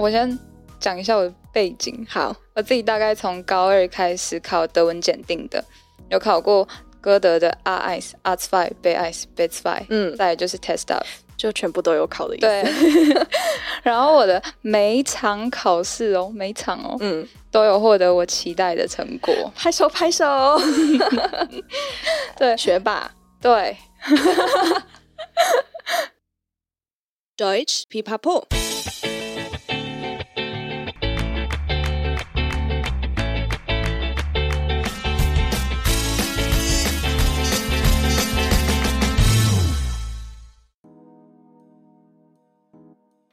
我先讲一下我的背景。好，我自己大概从高二开始考德文检定的，有考过歌德的 A1、A2、B1、B2，嗯，再来就是 Test-DAF，就全部都有考的意思。对，然后我的每一场考试哦，每一场哦，嗯，都有获得我期待的成果，拍手拍手。对，学霸，对。Deutsch Pipapo。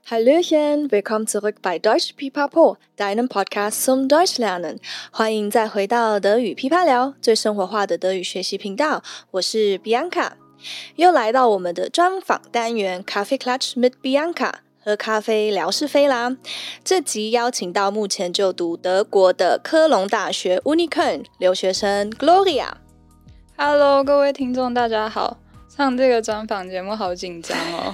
Hallöchen, willkommen zurück bei Deutsch Pipapo, deinem Podcast zum Deutsch lernen。欢迎再回到德语噼啪聊，最生活化的德语学习频道。我是 Bianca，又来到我们的专访单元 Kaffeeklatsch mit Bianca，喝咖啡聊是非啦。这集邀请到目前就读德国的科隆大学 Unicon 留学生 Gloria。Hello，各位听众，大家好。上这个专访节目好紧张哦。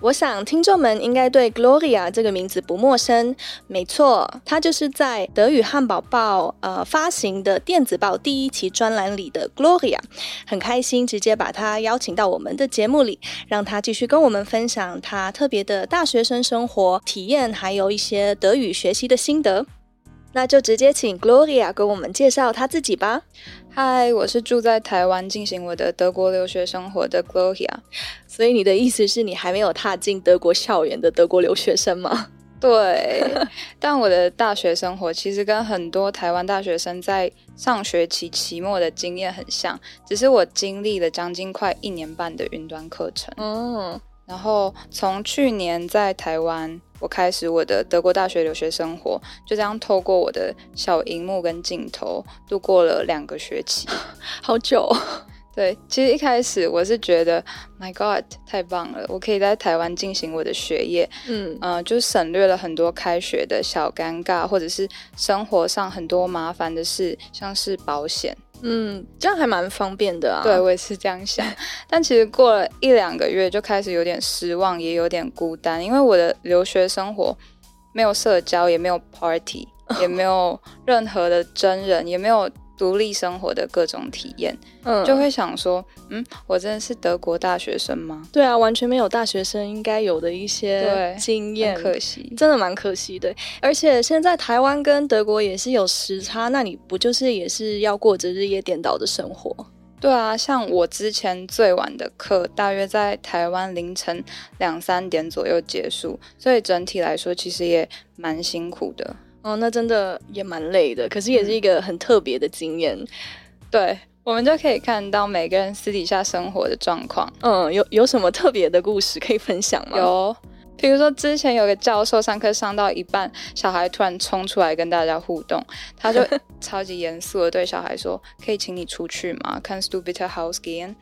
我想听众们应该对 Gloria 这个名字不陌生，没错，她就是在德语汉堡报呃发行的电子报第一期专栏里的 Gloria，很开心直接把她邀请到我们的节目里，让她继续跟我们分享她特别的大学生生活体验，还有一些德语学习的心得。那就直接请 Gloria 给我们介绍她自己吧。嗨，我是住在台湾进行我的德国留学生活的 Gloria。所以你的意思是你还没有踏进德国校园的德国留学生吗？对，但我的大学生活其实跟很多台湾大学生在上学期期末的经验很像，只是我经历了将近快一年半的云端课程。嗯，然后从去年在台湾，我开始我的德国大学留学生活，就这样透过我的小荧幕跟镜头度过了两个学期，好久。对，其实一开始我是觉得，My God，太棒了，我可以在台湾进行我的学业，嗯嗯、呃，就省略了很多开学的小尴尬，或者是生活上很多麻烦的事，像是保险，嗯，这样还蛮方便的啊。对，我也是这样想，但其实过了一两个月就开始有点失望，也有点孤单，因为我的留学生活没有社交，也没有 party，也没有任何的真人，也没有。独立生活的各种体验，嗯，就会想说，嗯，我真的是德国大学生吗？对啊，完全没有大学生应该有的一些经验，可惜，真的蛮可惜的。而且现在台湾跟德国也是有时差，那你不就是也是要过着日夜颠倒的生活？对啊，像我之前最晚的课，大约在台湾凌晨两三点左右结束，所以整体来说，其实也蛮辛苦的。哦，那真的也蛮累的，可是也是一个很特别的经验。嗯、对，我们就可以看到每个人私底下生活的状况。嗯，有有什么特别的故事可以分享吗？有，比如说之前有个教授上课上到一半，小孩突然冲出来跟大家互动，他就 超级严肃的对小孩说：“可以请你出去吗？”Kannst du bitte rausgehen？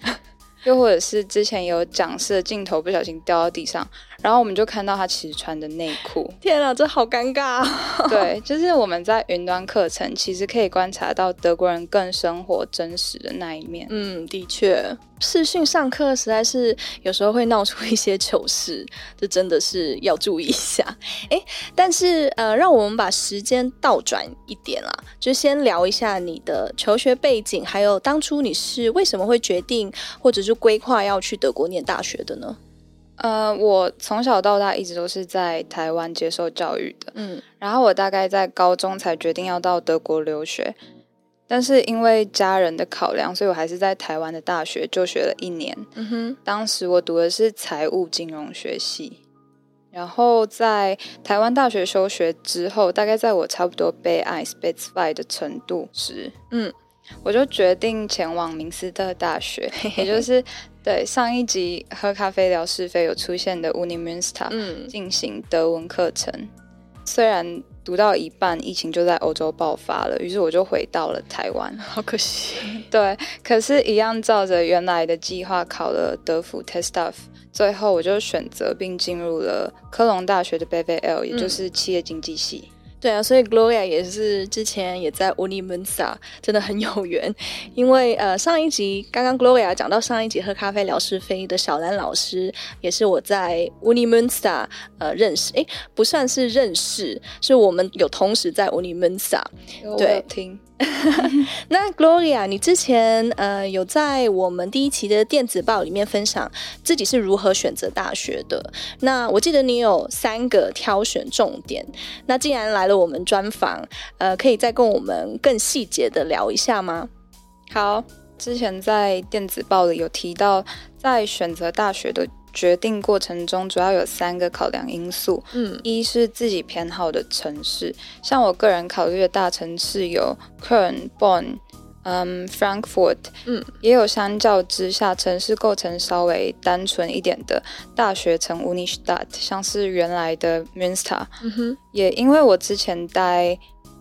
又或者是之前有讲师的镜头不小心掉到地上，然后我们就看到他其实穿的内裤。天啊，这好尴尬啊！对，就是我们在云端课程，其实可以观察到德国人更生活真实的那一面。嗯，的确。视讯上课实在是有时候会闹出一些糗事，这真的是要注意一下。诶，但是呃，让我们把时间倒转一点啦，就先聊一下你的求学背景，还有当初你是为什么会决定或者是规划要去德国念大学的呢？呃，我从小到大一直都是在台湾接受教育的，嗯，然后我大概在高中才决定要到德国留学。但是因为家人的考量，所以我还是在台湾的大学就学了一年。嗯哼，当时我读的是财务金融学系，然后在台湾大学休学之后，大概在我差不多 B1、B2 的程度时，嗯，我就决定前往明斯特大学，也就是对上一集喝咖啡聊是非有出现的 Uni Münster，嗯，进行德文课程。虽然读到一半，疫情就在欧洲爆发了，于是我就回到了台湾。好可惜。对，可是，一样照着原来的计划考了德福 Test-DAF，最后我就选择并进入了科隆大学的 BWL，也就是企业经济系。对啊，所以 Gloria 也是之前也在 Unimensa，真的很有缘。因为呃上一集刚刚 Gloria 讲到上一集喝咖啡聊是非的小兰老师，也是我在 Unimensa 呃认识，诶不算是认识，是我们有同时在 Unimensa。对，听。那 Gloria，你之前呃有在我们第一期的电子报里面分享自己是如何选择大学的。那我记得你有三个挑选重点。那既然来了我们专访，呃，可以再跟我们更细节的聊一下吗？好，之前在电子报里有提到，在选择大学的决定过程中，主要有三个考量因素。嗯，一是自己偏好的城市，像我个人考虑的大城市有 Köln、Bonn、嗯 Frankfurt，嗯，也有相较之下城市构成稍微单纯一点的大学城 Unistadt，像是原来的 Münster。嗯哼，也因为我之前待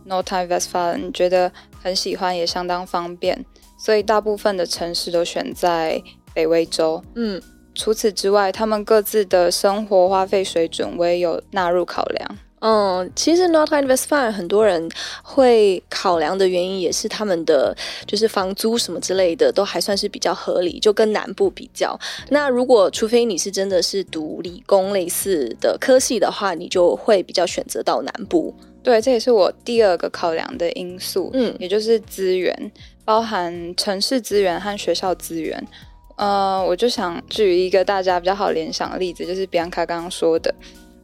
Nordrhein-Westfalen 觉得很喜欢，也相当方便，所以大部分的城市都选在北威州。嗯。除此之外，他们各自的生活花费水准我也有纳入考量。嗯，其实 Nordrhein-Westfalen 很多人会考量的原因，也是他们的就是房租什么之类的都还算是比较合理，就跟南部比较。那如果除非你是真的是读理工类似的科系的话，你就会比较选择到南部。对，这也是我第二个考量的因素。嗯，也就是资源，包含城市资源和学校资源。呃，我就想举一个大家比较好联想的例子，就是比安卡刚刚说的，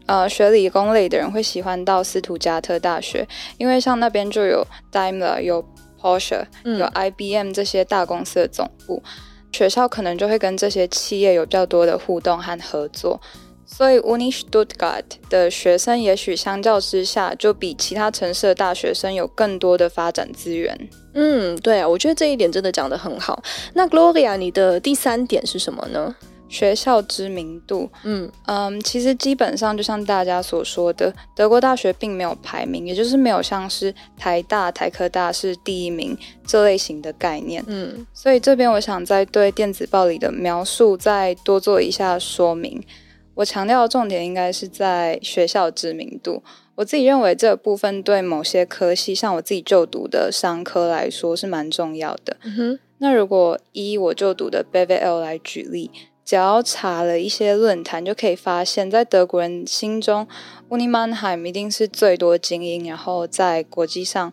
呃，学理工类的人会喜欢到斯图加特大学，因为像那边就有 Daimler、有 Porsche、嗯、有 IBM 这些大公司的总部，学校可能就会跟这些企业有比较多的互动和合作。所以，Uni Stuttgart 的学生也许相较之下，就比其他城市的大学生有更多的发展资源。嗯，对啊，我觉得这一点真的讲得很好。那 Gloria，你的第三点是什么呢？学校知名度。嗯嗯，其实基本上就像大家所说的，德国大学并没有排名，也就是没有像是台大、台科大是第一名这类型的概念。嗯，所以这边我想再对电子报里的描述再多做一下说明。我强调的重点应该是在学校知名度。我自己认为这部分对某些科系，像我自己就读的商科来说是蛮重要的。嗯。那如果以我就读的 BWL 来举例，只要查了一些论坛，就可以发现，在德国人心中，Uni Mannheim 一定是最多精英，然后在国际上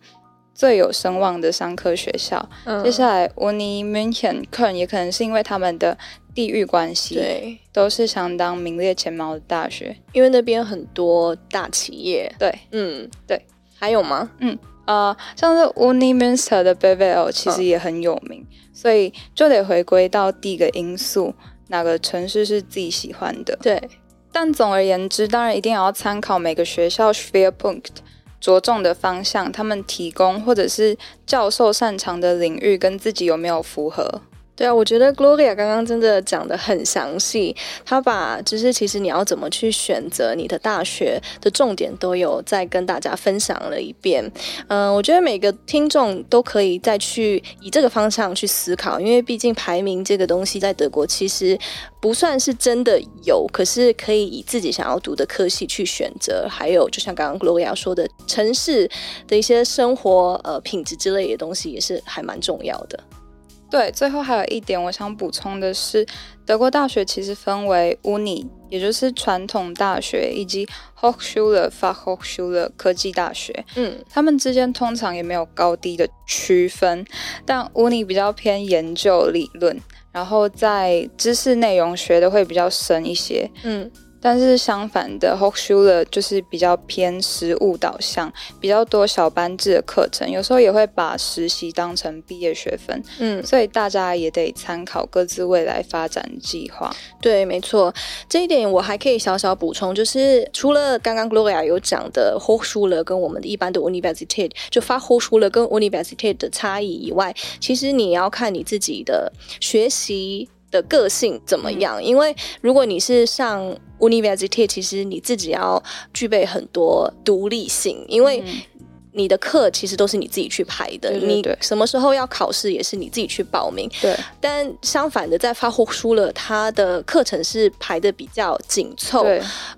最有声望的商科学校。嗯。接下来，Uni München 可能也可能是因为他们的。地域关系，对，都是相当名列前茅的大学，因为那边很多大企业。对，嗯，对，还有吗？嗯，呃，像是 Uniminster 的 BWL 其实也很有名，嗯，所以就得回归到第一个因素，哪个城市是自己喜欢的。对，但总而言之，当然一定要参考每个学校 Schwerpunkt 着重的方向，他们提供或者是教授擅长的领域跟自己有没有符合。对啊，我觉得 Gloria 刚刚真的讲得很详细，他把就是其实你要怎么去选择你的大学的重点都有再跟大家分享了一遍。嗯、我觉得每个听众都可以再去以这个方向去思考，因为毕竟排名这个东西在德国其实不算是真的有，可是可以以自己想要读的科系去选择。还有就像刚刚 Gloria 说的，城市的一些生活呃品质之类的东西也是还蛮重要的。对，最后还有一点我想补充的是，德国大学其实分为 Uni，也就是传统大学，以及 Hochschule、Fachhochschule 科技大学。嗯，他们之间通常也没有高低的区分，但 Uni 比较偏研究理论，然后在知识内容学的会比较深一些。嗯。但是相反的，Hochschule 就是比较偏实务导向，比较多小班制的课程，有时候也会把实习当成毕业学分。嗯，所以大家也得参考各自未来发展计划。对，没错，这一点我还可以小小补充，就是除了刚刚 Gloria 有讲的 Hochschule 跟我们的一般的 Universität，就 Fachhochschule 跟 Universität 的差异以外，其实你要看你自己的学习的个性怎么样？因为如果你是上 University，其实你自己要具备很多独立性，因为你的课其实都是你自己去排的，你什么时候要考试也是你自己去报名。对，但相反的，在发货书了，它的课程是排的比较紧凑，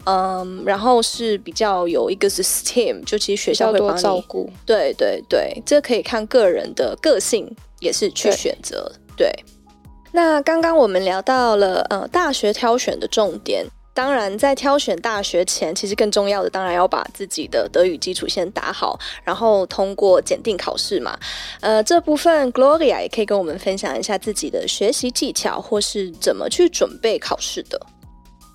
嗯，然后是比较有一个 system，就其实学校会帮你照顾。对对对，这可以看个人的个性，也是去选择。对，对，那刚刚我们聊到了呃大学挑选的重点。当然，在挑选大学前，其实更重要的当然要把自己的德语基础先打好，然后通过检定考试嘛。呃，这部分 Gloria 也可以跟我们分享一下自己的学习技巧，或是怎么去准备考试的。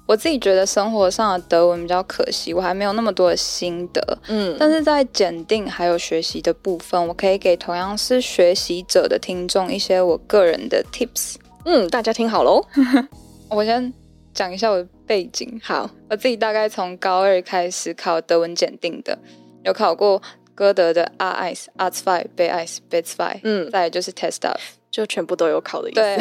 我自己觉得生活上的德文比较可惜，我还没有那么多的心得。嗯，但是在检定还有学习的部分，我可以给同样是学习者的听众一些我个人的 tips。嗯，大家听好喽，我先讲一下我的背景。好，我自己大概从高二开始考德文检定的，有考过歌德的 A1、A2、B1、B2，嗯，再来就是 test up，就全部都有考的意思。对，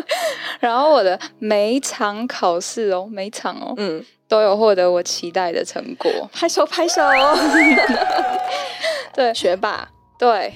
然后我的每一场考试哦，每一场哦，嗯，都有获得我期待的成果，拍手拍手。哦。对，学霸，对。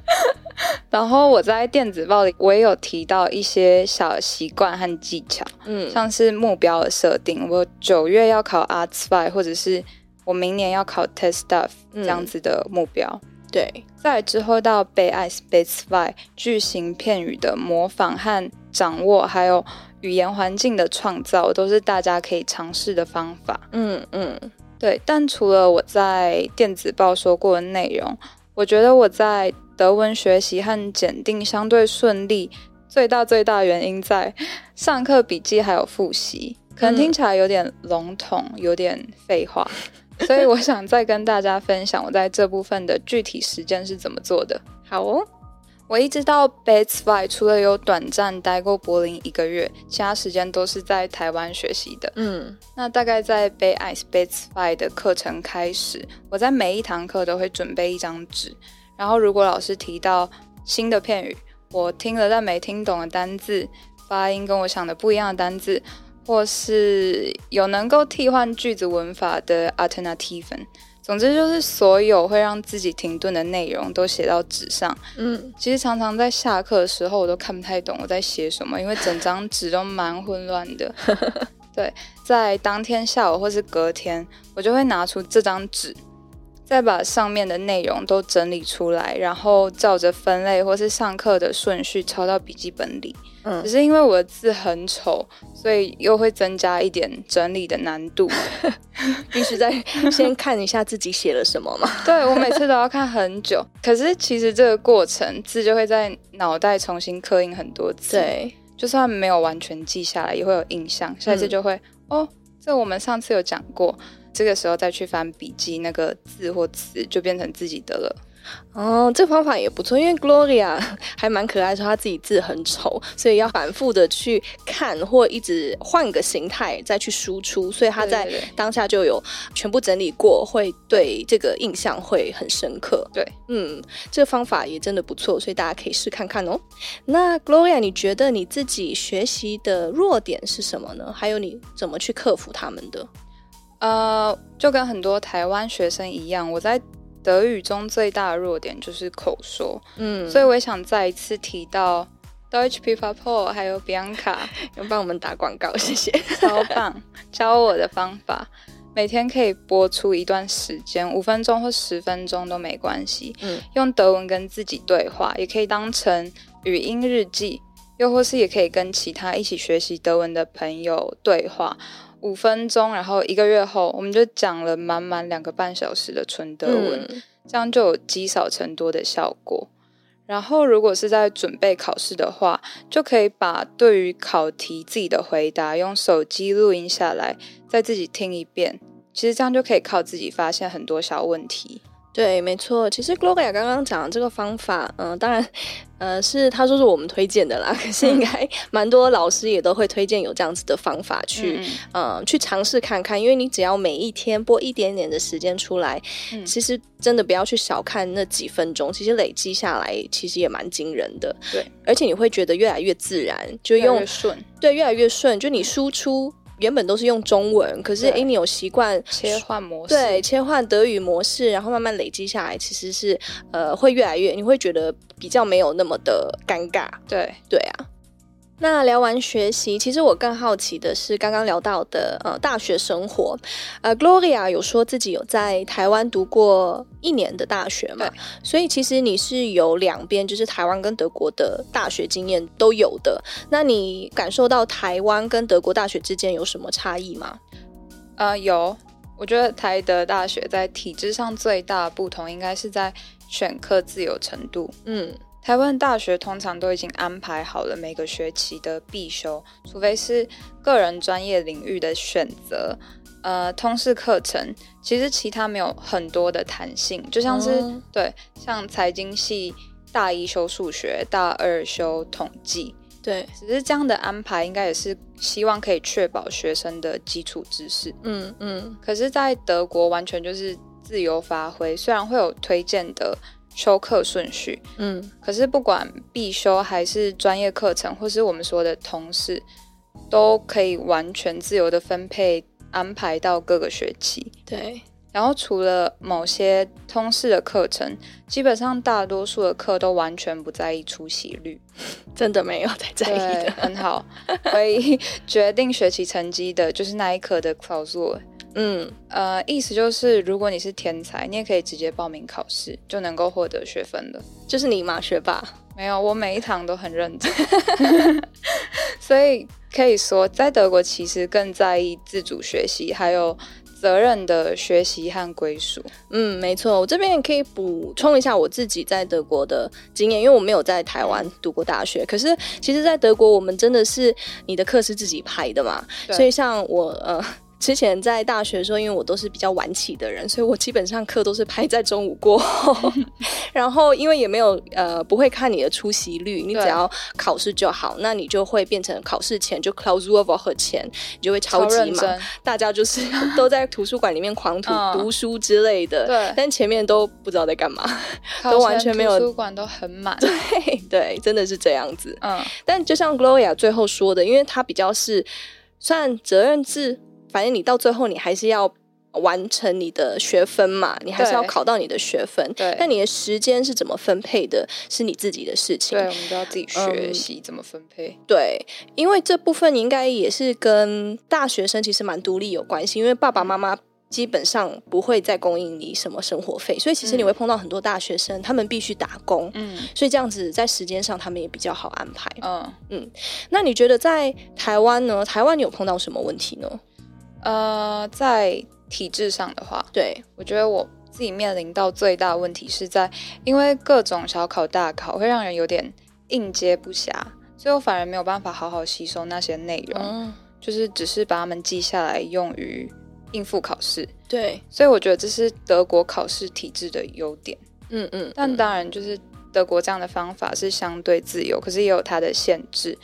然后我在电子报里，我也有提到一些小习惯和技巧，嗯，像是目标的设定，我九月要考 A2，或者是我明年要考 Test Stuff 这样子的目标。嗯、对，再之后到 B1、B2 句型片语的模仿和掌握，还有语言环境的创造，都是大家可以尝试的方法。嗯嗯，对。但除了我在电子报说过的内容，我觉得我在德文学习和检定相对顺利，最大最大原因在上课笔记还有复习，可能听起来有点笼统，有点废话，所以我想再跟大家分享我在这部分的具体实践是怎么做的。好哦，我一直到 B2，除了有短暂待过柏林一个月，其他时间都是在台湾学习的。嗯，那大概在 B1、B2 的课程开始，我在每一堂课都会准备一张纸。然后，如果老师提到新的片语，我听了但没听懂的单字，发音跟我想的不一样的单字，或是有能够替换句子文法的 Alternativen，总之就是所有会让自己停顿的内容都写到纸上。嗯，其实常常在下课的时候，我都看不太懂我在写什么，因为整张纸都蛮混乱的。对，在当天下午或是隔天，我就会拿出这张纸。再把上面的内容都整理出来，然后照着分类或是上课的顺序抄到笔记本里。嗯，只是因为我的字很丑，所以又会增加一点整理的难度。必须再 先看一下自己写了什么嘛？对，我每次都要看很久。可是其实这个过程字就会在脑袋重新刻印很多次。对，就算没有完全记下来，也会有印象。下一次就会、嗯、哦，这我们上次有讲过。这个时候再去翻笔记，那个字或词就变成自己的了。哦，这个方法也不错，因为 Gloria 还蛮可爱，说她自己字很丑，所以要反复的去看，或一直换个形态再去输出，所以她在当下就有全部整理过，会对这个印象会很深刻。对，嗯，这个方法也真的不错，所以大家可以试看看哦。那 Gloria，你觉得你自己学习的弱点是什么呢？还有你怎么去克服他们的？呃，就跟很多台湾学生一样，我在德语中最大的弱点就是口说。嗯，所以我也想再一次提到 Deutsch Pipapo 还有 Bianca，要帮我们打广告，谢谢，超棒！教我的方法，每天可以播出一段时间，五分钟或十分钟都没关系。嗯，用德文跟自己对话，也可以当成语音日记，又或是也可以跟其他一起学习德文的朋友对话。五分钟，然后一个月后，我们就讲了满满两个半小时的纯德文，嗯、这样就有积少成多的效果。然后，如果是在准备考试的话，就可以把对于考题自己的回答用手机录音下来，再自己听一遍。其实这样就可以靠自己发现很多小问题。对，没错。其实 Gloria 刚刚讲的这个方法，嗯、呃，当然，呃，是他说是我们推荐的啦。可是应该蛮多老师也都会推荐有这样子的方法去，嗯、呃，去尝试看看。因为你只要每一天拨一点点的时间出来，嗯、其实真的不要去小看那几分钟，其实累积下来其实也蛮惊人的。对，而且你会觉得越来越自然，就用顺，对，越来越顺。就你输出。原本都是用中文，可是哎，你有习惯切换模式，对，切换德语模式，然后慢慢累积下来，其实是呃会越来越，你会觉得比较没有那么的尴尬。对，对啊。那聊完学习，其实我更好奇的是刚刚聊到的呃大学生活。呃，Gloria 有说自己有在台湾读过一年的大学嘛？所以其实你是有两边，就是台湾跟德国的大学经验都有的。那你感受到台湾跟德国大学之间有什么差异吗？呃，有。我觉得台德大学在体制上最大的不同，应该是在选课自由程度。嗯。台湾大学通常都已经安排好了每个学期的必修，除非是个人专业领域的选择。呃，通识课程其实其他没有很多的弹性，就像是、哦、对，像财经系大一修数学，大二修统计，对，只是这样的安排应该也是希望可以确保学生的基础知识。嗯嗯。可是，在德国完全就是自由发挥，虽然会有推荐的。修课顺序，嗯，可是不管必修还是专业课程，或是我们说的同事，都可以完全自由的分配安排到各个学期。对，然后除了某些通识的课程，基本上大多数的课都完全不在意出席率，真的没有太在意的，很好。所以 决定学期成绩的就是那一科的考作。嗯，呃，意思就是，如果你是天才，你也可以直接报名考试，就能够获得学分了。就是你嘛，学霸？没有，我每一堂都很认真。所以可以说，在德国其实更在意自主学习，还有责任的学习和归属。嗯，没错。我这边也可以补充一下我自己在德国的经验，因为我没有在台湾读过大学。可是，其实，在德国，我们真的是你的课是自己排的嘛？所以，像我，呃。之前在大学的时候，因为我都是比较晚起的人，所以我基本上课都是排在中午过后。然后因为也没有呃不会看你的出席率，你只要考试就好，那你就会变成考试前就 Klausurwoche 前，你就会超级忙，大家就是都在图书馆里面狂读读书之类的。对，但前面都不知道在干嘛，都完全没有。图书馆都很满。对对，真的是这样子。嗯，但就像 Gloria 最后说的，因为他比较是算责任制。反正你到最后，你还是要完成你的学分嘛，你还是要考到你的学分。对，但你的时间是怎么分配的，是你自己的事情。对，我们都要自己学习、嗯、怎么分配。对，因为这部分应该也是跟大学生其实蛮独立有关系，因为爸爸妈妈基本上不会再供应你什么生活费，所以其实你会碰到很多大学生，嗯、他们必须打工。嗯，所以这样子在时间上他们也比较好安排。嗯嗯，那你觉得在台湾呢？台湾你有碰到什么问题呢？呃，在体制上的话，对，我觉得我自己面临到最大问题是在，因为各种小考大考会让人有点应接不暇，所以我反而没有办法好好吸收那些内容，嗯，就是只是把它们记下来用于应付考试。对，所以我觉得这是德国考试体制的优点。嗯嗯，嗯，但当然就是德国这样的方法是相对自由，可是也有它的限制，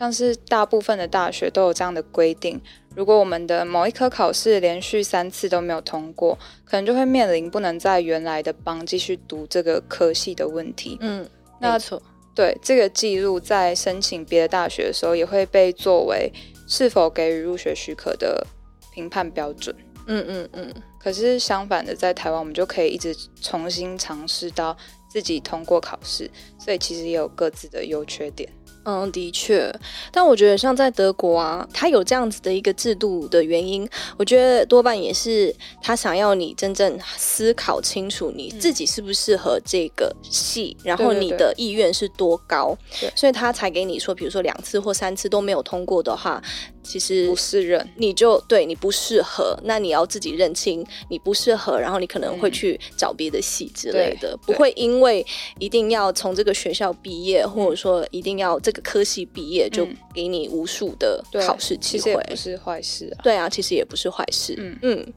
像是大部分的大学都有这样的规定。如果我们的某一科考试连续三次都没有通过，可能就会面临不能在原来的帮继续读这个科系的问题。嗯，那没错。对，这个记录在申请别的大学的时候，也会被作为是否给予入学许可的评判标准。嗯嗯嗯。可是相反的，在台湾我们就可以一直重新尝试到自己通过考试，所以其实也有各自的优缺点。嗯，的确，但我觉得像在德国啊，他有这样子的一个制度的原因，我觉得多半也是他想要你真正思考清楚你自己适不适合这个系，嗯、然后你的意愿是多高，对对对，所以他才给你说，比如说两次或三次都没有通过的话，其实不是人，你就对你不适合，那你要自己认清你不适合，然后你可能会去找别的系之类的，不会因为一定要从这个学校毕业，或者说一定要这个科系毕业就给你无数的考试机会，其实也不是坏事啊。对啊，其实也不是坏事。嗯。嗯，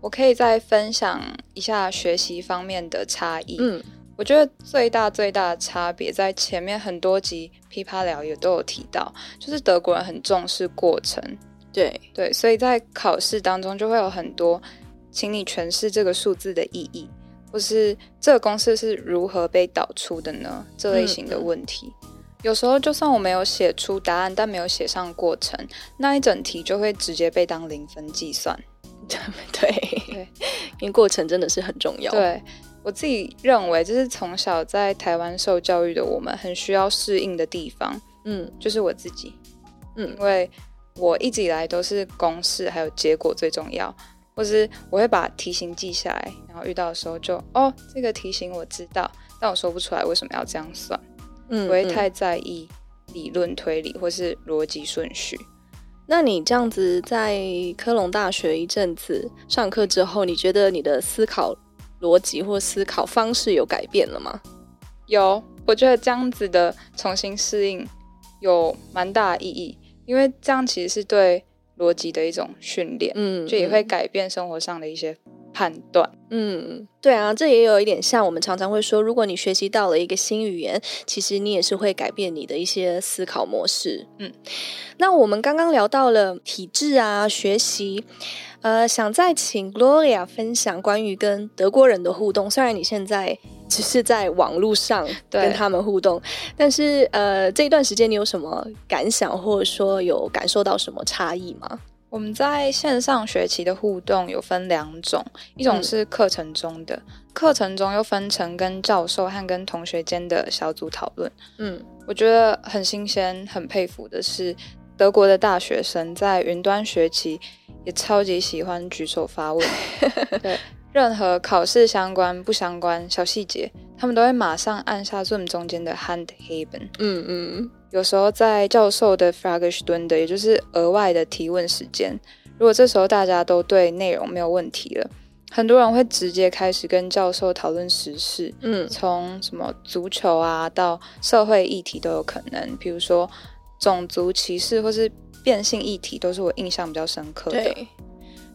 我可以再分享一下学习方面的差异。嗯，我觉得最大最大的差别在前面很多集噼啪聊也都有提到，就是德国人很重视过程。对对，所以在考试当中就会有很多，请你诠释这个数字的意义，或是这个公式是如何被导出的呢？这类型的问题。嗯有时候就算我没有写出答案，但没有写上过程，那一整题就会直接被当零分计算。对对，因为过程真的是很重要。对，我自己认为，这是从小在台湾受教育的我们很需要适应的地方。嗯，就是我自己。嗯，因为我一直以来都是公式还有结果最重要，或是我会把题型记下来，然后遇到的时候就哦，这个题型我知道，但我说不出来为什么要这样算。嗯，不会太在意理论推理或是逻辑顺序。那你这样子在科隆大学一阵子上课之后，你觉得你的思考逻辑或思考方式有改变了吗？有，我觉得这样子的重新适应有蛮大的意义，因为这样其实是对逻辑的一种训练，嗯，就也会改变生活上的一些。判断，嗯，对啊，这也有一点像我们常常会说，如果你学习到了一个新语言，其实你也是会改变你的一些思考模式。嗯，那我们刚刚聊到了体制啊，学习，呃，想再请 Gloria 分享关于跟德国人的互动。虽然你现在只是在网络上跟他们互动，但是呃，这一段时间你有什么感想，或者说有感受到什么差异吗？我们在线上学习的互动有分两种，一种是课程中的，嗯、课程中又分成跟教授和跟同学间的小组讨论。嗯，我觉得很新鲜、很佩服的是，德国的大学生在云端学习也超级喜欢举手发问，对任何考试相关不相关小细节，他们都会马上按下 Zoom 中间的 Hand Haven。嗯嗯。有时候在教授的 Fragestunde，也就是额外的提问时间，如果这时候大家都对内容没有问题了，很多人会直接开始跟教授讨论时事，嗯，从什么足球啊到社会议题都有可能，比如说种族歧视或是变性议题，都是我印象比较深刻的。对，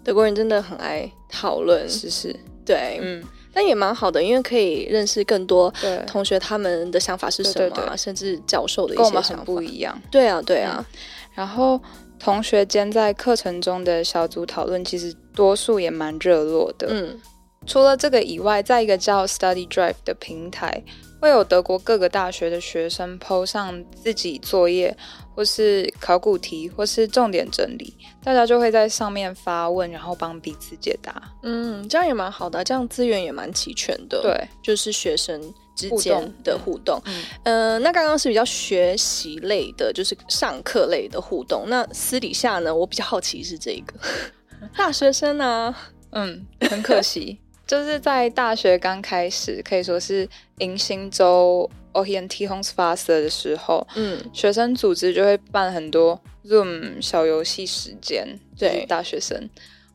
德国人真的很爱讨论。时事，对，嗯。但也蛮好的，因为可以认识更多同学他们的想法是什么，对对对，甚至教授的一些想法。不一样。对啊，对啊。嗯、然后同学间在课程中的小组讨论，其实多数也蛮热络的。嗯。除了这个以外，在一个叫 Study Drive 的平台，会有德国各个大学的学生 po 上自己作业。或是考古题，或是重点整理，大家就会在上面发问，然后帮彼此解答。嗯，这样也蛮好的，这样资源也蛮齐全的。对，就是学生之间的互动。嗯，呃，那刚刚是比较学习类的，就是上课类的互动。那私底下呢，我比较好奇是这个 大学生啊，嗯，很可惜，就是在大学刚开始，可以说是迎新周。Orientierungsphase 的时候，嗯，学生组织就会办很多 Zoom 小游戏时间，对大学生，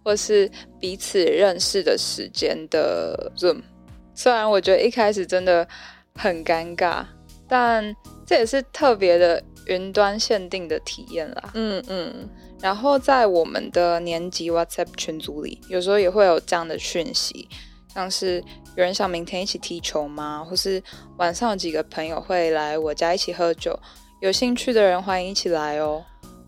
或是彼此认识的时间的 Zoom。虽然我觉得一开始真的很尴尬，但这也是特别的云端限定的体验啦。嗯嗯。然后在我们的年级 WhatsApp 群组里，有时候也会有这样的讯息，像是。有人想明天一起踢球吗？或是晚上有几个朋友会来我家一起喝酒？有兴趣的人欢迎一起来哦。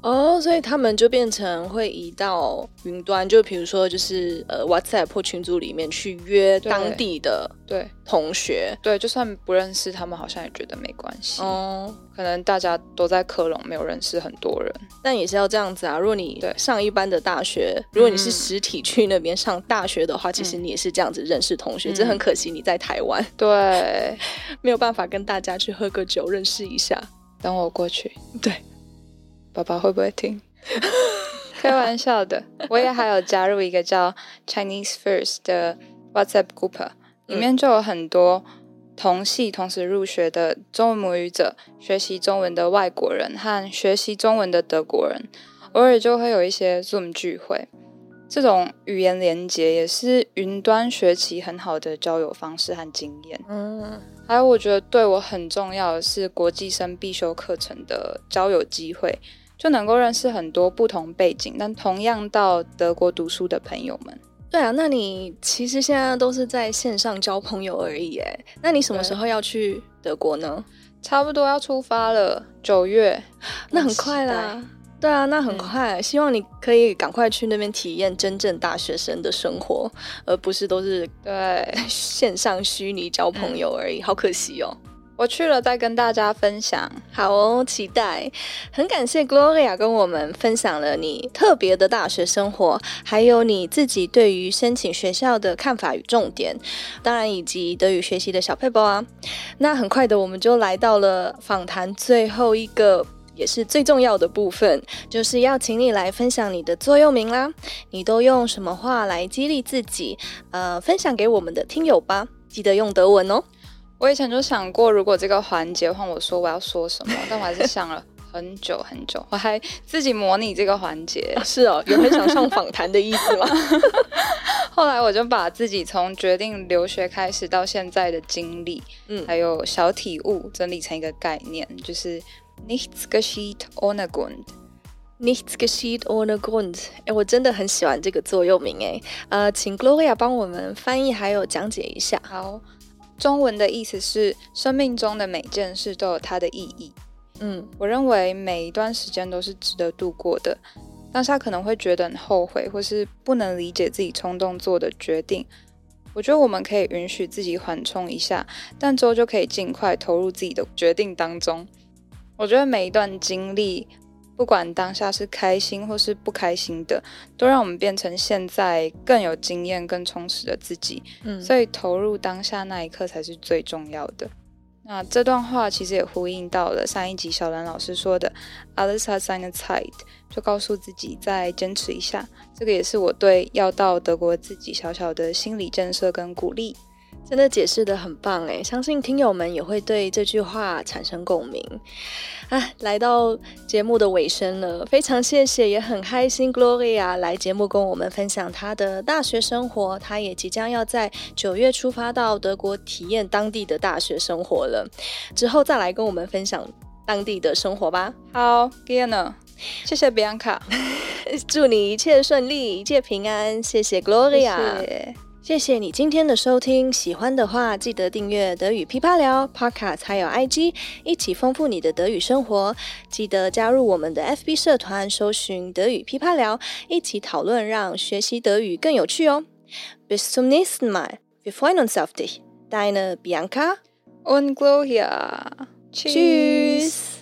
哦，oh, 所以他们就变成会移到云端，就比如说就是呃 WhatsApp 或群组里面去约当地的对同学，对，就算不认识他们，好像也觉得没关系。哦，oh. 可能大家都在科隆，没有认识很多人，但也是要这样子啊。如果你上一般的大学，如果你是实体去那边上大学的话，嗯、其实你也是这样子认识同学。这、嗯、很可惜，你在台湾，对，没有办法跟大家去喝个酒认识一下。等我过去，对。爸爸会不会听？开玩笑的，我也还有加入一个叫 Chinese First 的 WhatsApp group，里面就有很多同系同时入学的中文母语者、学习中文的外国人和学习中文的德国人，偶尔就会有一些 Zoom 聚会。这种语言连接也是云端学习很好的交友方式和经验。嗯，还有我觉得对我很重要的是国际生必修课程的交友机会。就能够认识很多不同背景，但同样到德国读书的朋友们。对啊，那你其实现在都是在线上交朋友而已，哎，那你什么时候要去德国呢？差不多要出发了，九月，那很快啦。对啊，那很快，嗯、希望你可以赶快去那边体验真正大学生的生活，而不是都是对 线上虚拟交朋友而已。嗯、好可惜哦。我去了再跟大家分享。好哦，期待。很感谢 Gloria 跟我们分享了你特别的大学生活，还有你自己对于申请学校的看法与重点，当然以及德语学习的小配包啊。那很快的，我们就来到了访谈最后一个也是最重要的部分，就是要请你来分享你的座右铭啦。你都用什么话来激励自己？呃，分享给我们的听友吧。记得用德文哦。我以前就想过，如果这个环节换我说，我要说什么，但我还是想了很久很久，我还自己模拟这个环节。啊，是哦，有很想上访谈的意思吗？后来我就把自己从决定留学开始到现在的经历，嗯，还有小体悟整理成一个概念，就是 Nichts geschieht ohne Grund，Nichts geschieht ohne Grund。哎，我真的很喜欢这个座右铭，哎，呃，请 Gloria 帮我们翻译还有讲解一下。好。中文的意思是，生命中的每件事都有它的意义。嗯，我认为每一段时间都是值得度过的。当下可能会觉得很后悔，或是不能理解自己冲动做的决定。我觉得我们可以允许自己缓冲一下，但之后就可以尽快投入自己的决定当中。我觉得每一段经历。不管当下是开心或是不开心的，都让我们变成现在更有经验、更充实的自己。嗯，所以投入当下那一刻才是最重要的。那这段话其实也呼应到了上一集小兰老师说的 “Alles hat seine Zeit”，就告诉自己再坚持一下。这个也是我对要到德国自己小小的心理建设跟鼓励。真的解释的很棒哎，相信听友们也会对这句话产生共鸣。啊，来到节目的尾声了，非常谢谢，也很开心，Gloria 来节目跟我们分享她的大学生活，她也即将要在九月出发到德国体验当地的大学生活了，之后再来跟我们分享当地的生活吧。好，Gianna，谢谢 Bianca，祝你一切顺利，一切平安，谢谢 Gloria。谢谢谢谢你今天的收听，喜欢的话记得订阅德语噼啪聊 Podcast，还有 IG，一起丰富你的德语生活。记得加入我们的 FB 社团，搜寻德语噼啪聊，一起讨论，让学习德语更有趣哦。Bis zum nächsten Mal，wir freuen uns auf dich，deine Bianca und Gloria。Tschüss。